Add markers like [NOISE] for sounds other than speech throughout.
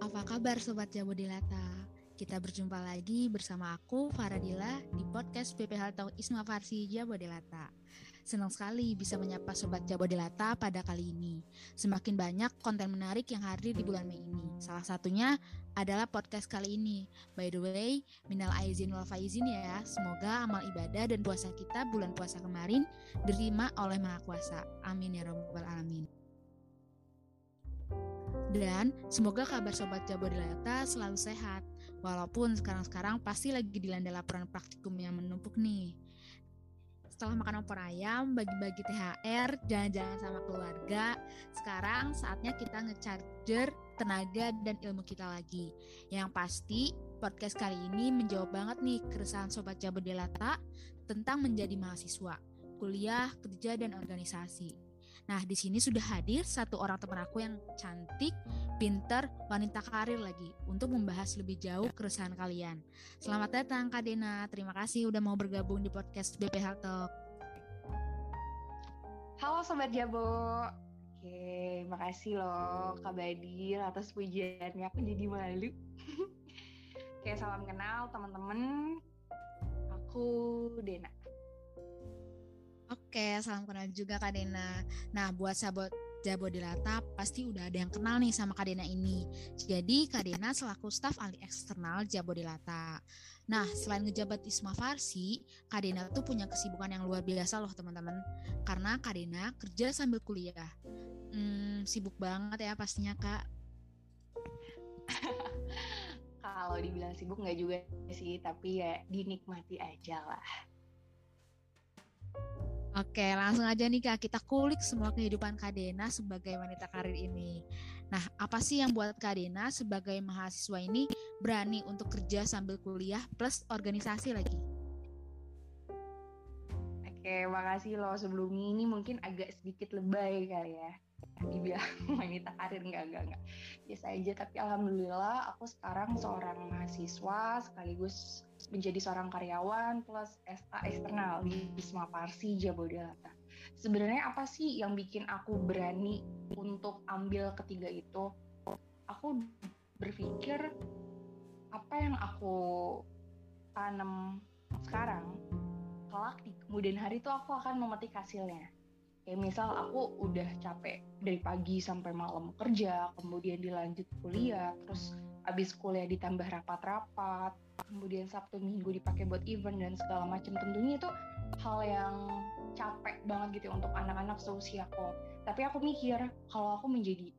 Apa kabar Sobat Jabodilata? Kita berjumpa lagi bersama aku, Faradila, di podcast PPH Talk Isma Farsi Jabodilata. Senang sekali bisa menyapa Sobat Jabodilata pada kali ini. Semakin banyak konten menarik yang hadir di bulan Mei ini. Salah satunya adalah podcast kali ini. By the way, minal aizin wal faizin ya. Semoga amal ibadah dan puasa kita bulan puasa kemarin diterima oleh Maha Kuasa. Amin ya Rabbal Alamin. Dan semoga kabar Sobat Jabodilata selalu sehat. Walaupun sekarang-sekarang pasti lagi dilanda laporan praktikum yang menumpuk nih. Setelah makan opor ayam, bagi-bagi THR, jalan-jalan sama keluarga, sekarang saatnya kita nge-charger tenaga dan ilmu kita lagi. Yang pasti, podcast kali ini menjawab banget nih keresahan Sobat Jabodilata tentang menjadi mahasiswa, kuliah, kerja, dan organisasi. Nah, di sini sudah hadir satu orang teman aku yang cantik, pinter, wanita karir lagi untuk membahas lebih jauh keresahan kalian. Selamat datang Kak Dena, terima kasih udah mau bergabung di podcast BPH Talk. Halo Sobat Jabo. Oke, makasih loh Kak Badir atas pujiannya. Aku jadi malu. [LAUGHS] Oke, salam kenal teman-teman. Aku Dena. Oke, salam kenal juga Kak Dena. Nah, buat sahabat Jabodilata pasti udah ada yang kenal nih sama Kak Dena ini. Jadi Kak Dena selaku staf ahli eksternal Jabodilata. Nah, selain ngejabat Isma Farsi, Kak Dena tuh punya kesibukan yang luar biasa loh teman-teman. Karena Kak Dena kerja sambil kuliah. Hmm, sibuk banget ya pastinya Kak. [LAUGHS] Kalau dibilang sibuk nggak juga sih, tapi ya dinikmati aja lah. Oke, langsung aja nih Kak, kita kulik semua kehidupan Kak Dena sebagai wanita karir ini. Nah, apa sih yang buat Kak Dena sebagai mahasiswa ini berani untuk kerja sambil kuliah plus organisasi lagi? Oke, makasih loh. Sebelumnya ini mungkin agak sedikit lebay kali ya. Dibilang [LAUGHS] wanita karir enggak, enggak, enggak. Biasa aja, tapi alhamdulillah aku sekarang seorang mahasiswa sekaligus menjadi seorang karyawan plus SA eksternal di Wisma Parsi Jabodilata. Sebenarnya apa sih yang bikin aku berani untuk ambil ketiga itu? Aku berpikir apa yang aku tanam sekarang kelak di kemudian hari itu aku akan memetik hasilnya. Kayak misal aku udah capek dari pagi sampai malam kerja, kemudian dilanjut kuliah, terus abis kuliah ditambah rapat-rapat, kemudian Sabtu Minggu dipakai buat event dan segala macam tentunya itu hal yang capek banget gitu ya untuk anak-anak seusiaku. Tapi aku mikir kalau aku menjadi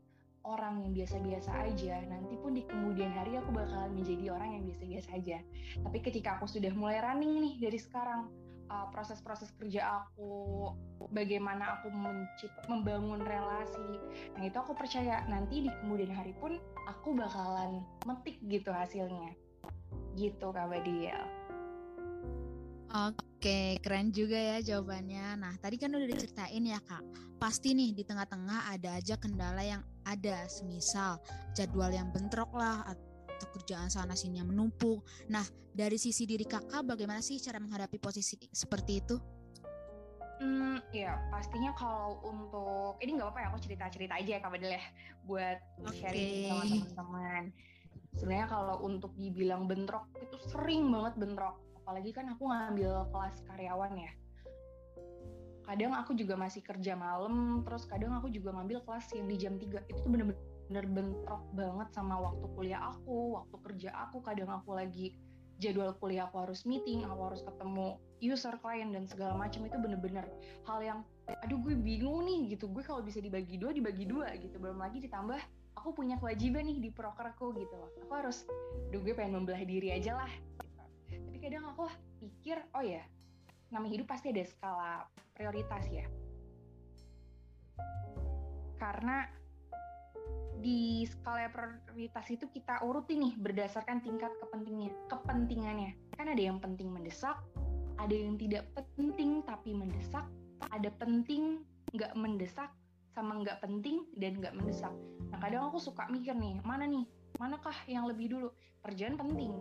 orang yang biasa-biasa aja, nanti pun di kemudian hari aku bakalan menjadi orang yang biasa-biasa aja. Tapi ketika aku sudah mulai running nih dari sekarang, uh, proses-proses kerja aku, bagaimana aku mencip, membangun relasi, nah itu aku percaya nanti di kemudian hari pun aku bakalan metik gitu hasilnya gitu Kak Badil. Oke, keren juga ya jawabannya. Nah, tadi kan udah diceritain ya Kak. Pasti nih di tengah-tengah ada aja kendala yang ada, semisal jadwal yang bentrok lah atau kerjaan sana sini yang menumpuk. Nah, dari sisi diri kakak, bagaimana sih cara menghadapi posisi seperti itu? Hmm, ya pastinya kalau untuk ini nggak apa-apa ya aku cerita-cerita aja ya Kak Badil ya buat okay. sharing sama teman-teman sebenarnya kalau untuk dibilang bentrok itu sering banget bentrok apalagi kan aku ngambil kelas karyawan ya kadang aku juga masih kerja malam terus kadang aku juga ngambil kelas yang di jam 3 itu tuh bener-bener bentrok banget sama waktu kuliah aku waktu kerja aku. Kadang aku lagi jadwal kuliah aku harus meeting aku harus ketemu user klien dan segala macam. Itu bener-bener hal yang aduh gue bingung nih gitu. Gue kalau bisa dibagi dua dibagi dua gitu. Belum lagi ditambah aku punya kewajiban nih di prokerku gitu loh. Aku harus duh gue pengen membelah diri aja lah gitu. tapi kadang aku pikir oh ya nama hidup pasti ada skala prioritas ya. Karena di skala prioritas itu kita urutin nih berdasarkan tingkat kepentingannya kepentingannya kan ada yang penting mendesak ada yang tidak penting tapi mendesak ada penting nggak mendesak sama nggak penting dan nggak mendesak. Nah kadang aku suka mikir nih, mana nih, manakah yang lebih dulu? Kerjaan penting,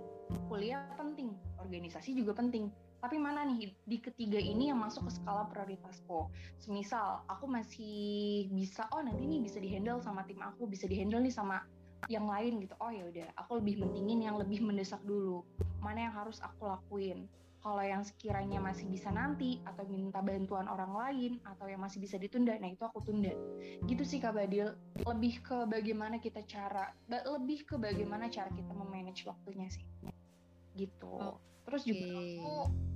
kuliah penting, organisasi juga penting. Tapi mana nih di ketiga ini yang masuk ke skala prioritasku? Semisal aku masih bisa, oh nanti nih bisa dihandle sama tim aku, bisa dihandle nih sama yang lain gitu. Oh ya udah aku lebih mentingin yang lebih mendesak dulu. Mana yang harus aku lakuin? Kalau yang sekiranya masih bisa nanti atau minta bantuan orang lain atau yang masih bisa ditunda nah itu aku tunda. Gitu sih Kak Badil. Lebih ke bagaimana kita cara lebih ke bagaimana cara kita memanage waktunya sih. Gitu. Oh, terus juga okay. aku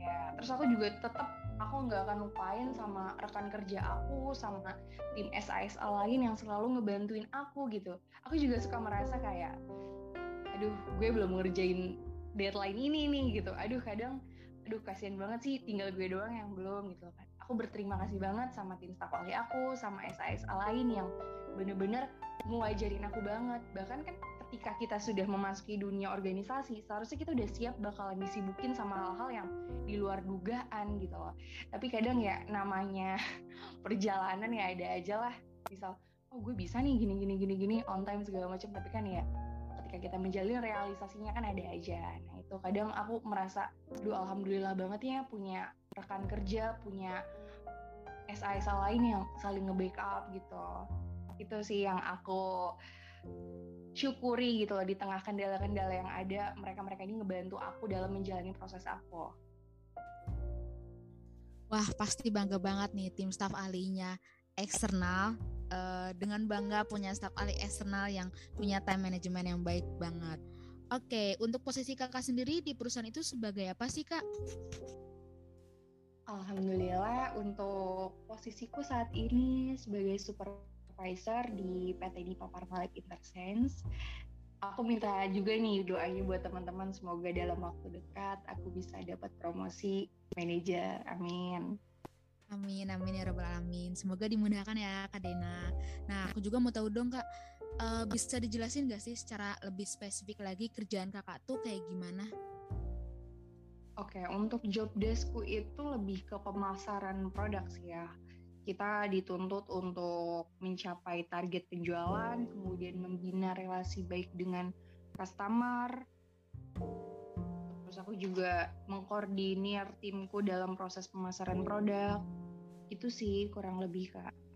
ya terus aku juga tetap aku nggak akan lupain sama rekan kerja aku sama tim SASA lain yang selalu ngebantuin aku gitu. Aku juga suka merasa kayak aduh gue belum ngerjain deadline ini nih gitu. Aduh kadang aduh kasihan banget sih tinggal gue doang yang belum gitu kan. Aku berterima kasih banget sama tim staff ahli aku sama SASA lain yang bener-bener ngajarin aku banget. Bahkan kan ketika kita sudah memasuki dunia organisasi seharusnya kita udah siap bakalan disibukin sama hal-hal yang di luar dugaan gitu loh. Tapi kadang ya namanya [LAUGHS] perjalanan ya ada aja lah. Misal oh gue bisa nih gini gini gini gini on time segala macam. Tapi kan ya ketika kita menjalin realisasinya kan ada aja. Nah itu kadang aku merasa duh alhamdulillah banget ya punya rekan kerja punya SISA lain yang saling nge-backup gitu. Itu sih yang aku syukuri gitu loh di tengah kendala-kendala yang ada mereka-mereka ini ngebantu aku dalam menjalani proses aku Wah pasti bangga banget nih tim staff ahlinya eksternal uh, dengan bangga punya staff ahli eksternal yang punya time management yang baik banget. Oke, untuk posisi kakak sendiri di perusahaan itu sebagai apa sih kak? Alhamdulillah untuk posisiku saat ini sebagai supervisor di PT Dipa Parmalat Intersense. Aku minta juga nih doanya buat teman-teman semoga dalam waktu dekat aku bisa dapat promosi manajer. Amin. Amin, amin ya robbal alamin. Semoga dimudahkan ya Kak Dena. Nah, aku juga mau tahu dong Kak, uh, bisa dijelasin gak sih secara lebih spesifik lagi kerjaan kakak tuh kayak gimana? Oke, untuk job deskku itu lebih ke pemasaran produk sih ya. Kita dituntut untuk mencapai target penjualan, kemudian membina relasi baik dengan customer. Terus aku juga mengkoordinir timku dalam proses pemasaran produk. Itu sih kurang lebih kak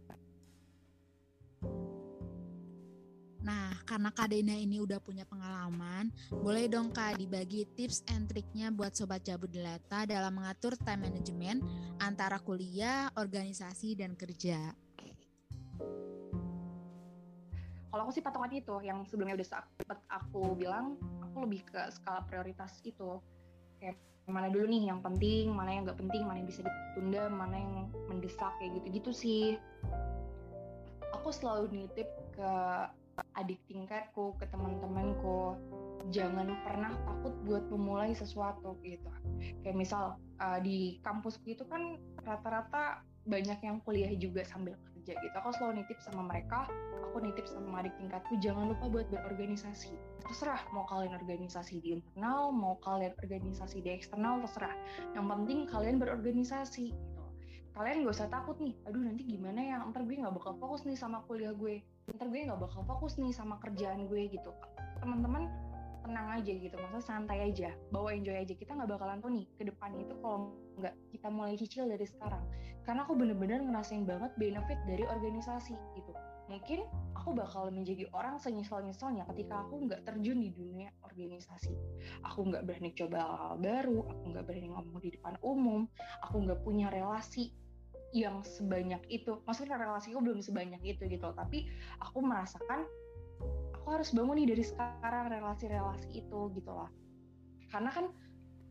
Nah, karena Kak Dena ini udah punya pengalaman, boleh dong Kak dibagi tips and triknya buat Sobat Jabu Delata dalam mengatur time management antara kuliah, organisasi, dan kerja. Kalau aku sih patokan itu, yang sebelumnya udah sempat aku bilang, aku lebih ke skala prioritas itu. Kayak mana dulu nih yang penting, mana yang nggak penting, mana yang bisa ditunda, mana yang mendesak kayak gitu-gitu sih. Aku selalu nitip ke adik tingkatku, ke teman-temanku, jangan pernah takut buat memulai sesuatu gitu. Kayak misal uh, di kampusku itu kan rata-rata banyak yang kuliah juga sambil kerja gitu. Aku selalu nitip sama mereka, aku nitip sama adik tingkatku jangan lupa buat berorganisasi terserah mau kalian organisasi di internal mau kalian organisasi di eksternal terserah yang penting kalian berorganisasi kalian gak usah takut nih. Aduh nanti gimana ya? Ntar gue nggak bakal fokus nih sama kuliah gue. Ntar gue nggak bakal fokus nih sama kerjaan gue gitu. Teman-teman tenang aja gitu. Maksudnya santai aja. Bawa enjoy aja. Kita nggak bakalan tuh nih ke depan itu kalau nggak kita mulai cicil dari sekarang. Karena aku bener-bener ngerasain banget benefit dari organisasi gitu. Mungkin aku bakal menjadi orang senyesal-nyesalnya ketika aku nggak terjun di dunia organisasi. Aku nggak berani coba hal baru, aku nggak berani ngomong di depan umum, aku nggak punya relasi yang sebanyak itu. Maksudnya relasiku belum sebanyak itu gitu loh. Tapi aku merasakan aku harus bangun nih dari sekarang relasi-relasi itu gitu loh. Karena kan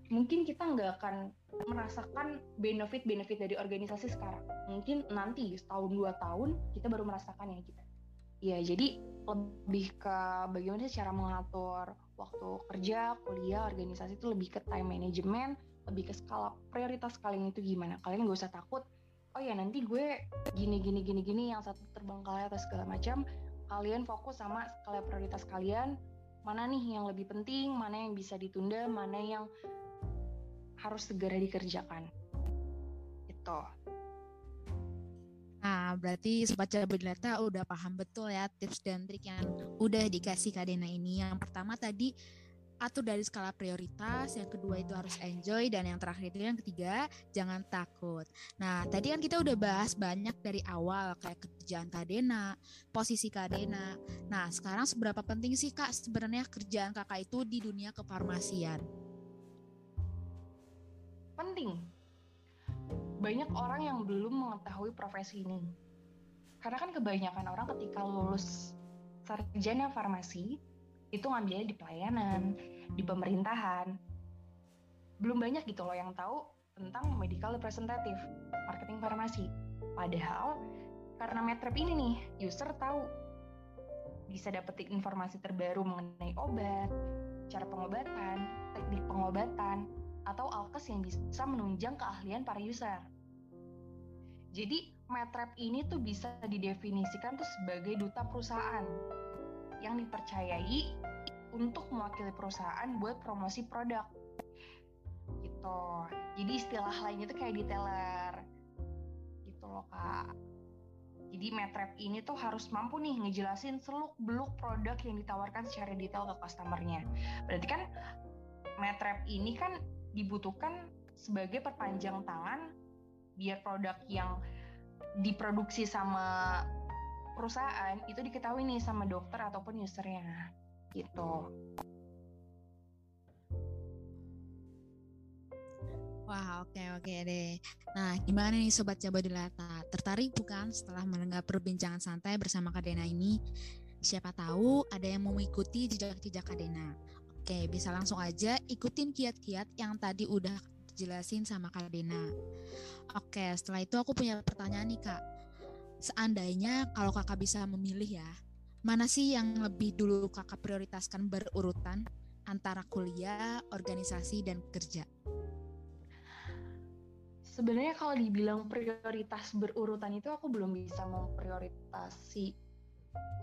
mungkin kita nggak akan merasakan benefit-benefit dari organisasi sekarang. Mungkin nanti setahun dua tahun kita baru merasakan yang kita. Ya jadi lebih ke bagaimana sih cara mengatur waktu kerja, kuliah, organisasi itu lebih ke time management, lebih ke skala prioritas kalian itu gimana. Kalian nggak usah takut. Oh ya nanti gue gini gini gini gini yang satu terbengkalai atau segala macam. Kalian fokus sama skala prioritas kalian. Mana nih yang lebih penting, mana yang bisa ditunda, mana yang harus segera dikerjakan. Itu. Nah, berarti Sobat Data udah paham betul ya tips dan trik yang udah dikasih Kak Dena ini. Yang pertama tadi atur dari skala prioritas, yang kedua itu harus enjoy, dan yang terakhir itu yang ketiga jangan takut. Nah tadi kan kita udah bahas banyak dari awal kayak kerjaan Kadena, posisi Kadena. Nah sekarang seberapa penting sih kak sebenarnya kerjaan kakak itu di dunia kefarmasian? Penting. Banyak orang yang belum mengetahui profesi ini. Karena kan kebanyakan orang ketika lulus sarjana farmasi itu ngambilnya di pelayanan, di pemerintahan. Belum banyak gitu loh yang tahu tentang medical representative, marketing farmasi. Padahal karena Metrep ini nih, user tahu bisa dapetin informasi terbaru mengenai obat, cara pengobatan, teknik pengobatan, atau alkes yang bisa menunjang keahlian para user. Jadi Metrep ini tuh bisa didefinisikan tuh sebagai duta perusahaan yang dipercayai untuk mewakili perusahaan buat promosi produk. Gitu. Jadi istilah lainnya itu kayak detailer. Gitu loh kak. Jadi Metrap ini tuh harus mampu nih ngejelasin seluk beluk produk yang ditawarkan secara detail ke customernya. Berarti kan Metrap ini kan dibutuhkan sebagai perpanjang tangan biar produk yang diproduksi sama perusahaan itu diketahui nih sama dokter ataupun usernya gitu. Wah, oke oke deh. Nah, gimana nih sobat Jabodelata? Tertarik bukan setelah mendengar perbincangan santai bersama Kadena ini? Siapa tahu ada yang mau mengikuti jejak-jejak Kadena. Oke, bisa langsung aja ikutin kiat-kiat yang tadi udah jelasin sama Kadena. Oke, setelah itu aku punya pertanyaan nih Kak seandainya kalau kakak bisa memilih ya, mana sih yang lebih dulu kakak prioritaskan berurutan antara kuliah, organisasi, dan kerja? Sebenarnya kalau dibilang prioritas berurutan itu aku belum bisa memprioritasi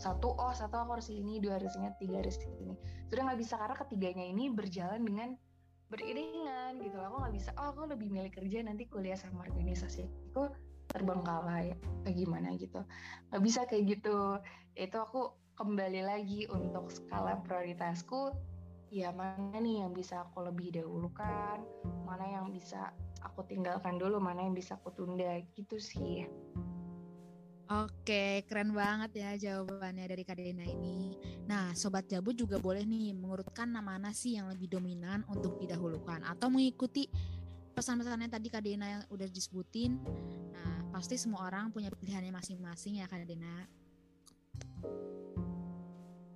satu oh satu aku harus ini dua harus ini tiga harus ini. Sudah nggak bisa karena ketiganya ini berjalan dengan beriringan gitu. Aku nggak bisa oh aku lebih milih kerja nanti kuliah sama organisasi itu terbengkalai kayak gimana gitu. Nggak bisa kayak gitu. Itu aku kembali lagi untuk skala prioritasku. Ya mana nih yang bisa aku lebih dahulukan? Mana yang bisa aku tinggalkan dulu? Mana yang bisa aku tunda? Gitu sih. Oke, keren banget ya jawabannya dari Kak Dena ini. Nah, Sobat Jabu juga boleh nih mengurutkan nama mana sih yang lebih dominan untuk didahulukan atau mengikuti pesan-pesannya tadi Kak Dena yang udah disebutin. Pasti semua orang punya pilihannya masing-masing ya Kak Dena.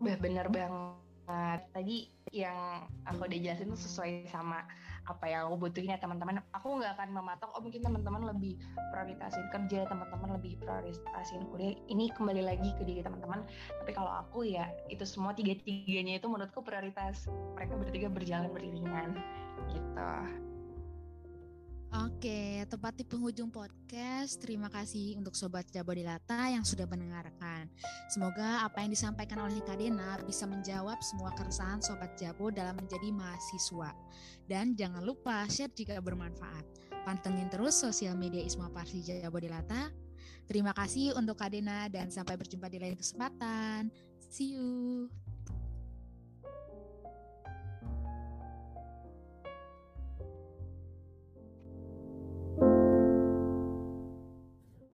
Bah, bener banget. Tadi yang aku udah jelasin tuh sesuai sama apa yang aku butuhin ya teman-teman. Aku nggak akan mematok, oh mungkin teman-teman lebih prioritasin kerja, teman-teman lebih prioritasin kuliah. Ini kembali lagi ke diri teman-teman. Tapi kalau aku ya itu semua tiga-tiganya itu menurutku prioritas. Mereka bertiga berjalan beriringan gitu. Oke, tepat di penghujung podcast. Terima kasih untuk Sobat Jabodelata yang sudah mendengarkan. Semoga apa yang disampaikan oleh Kadena bisa menjawab semua keresahan Sobat Jabo dalam menjadi mahasiswa. Dan jangan lupa share jika bermanfaat. Pantengin terus sosial media Isma Parsi Jabodelata. Terima kasih untuk Kadena dan sampai berjumpa di lain kesempatan. See you.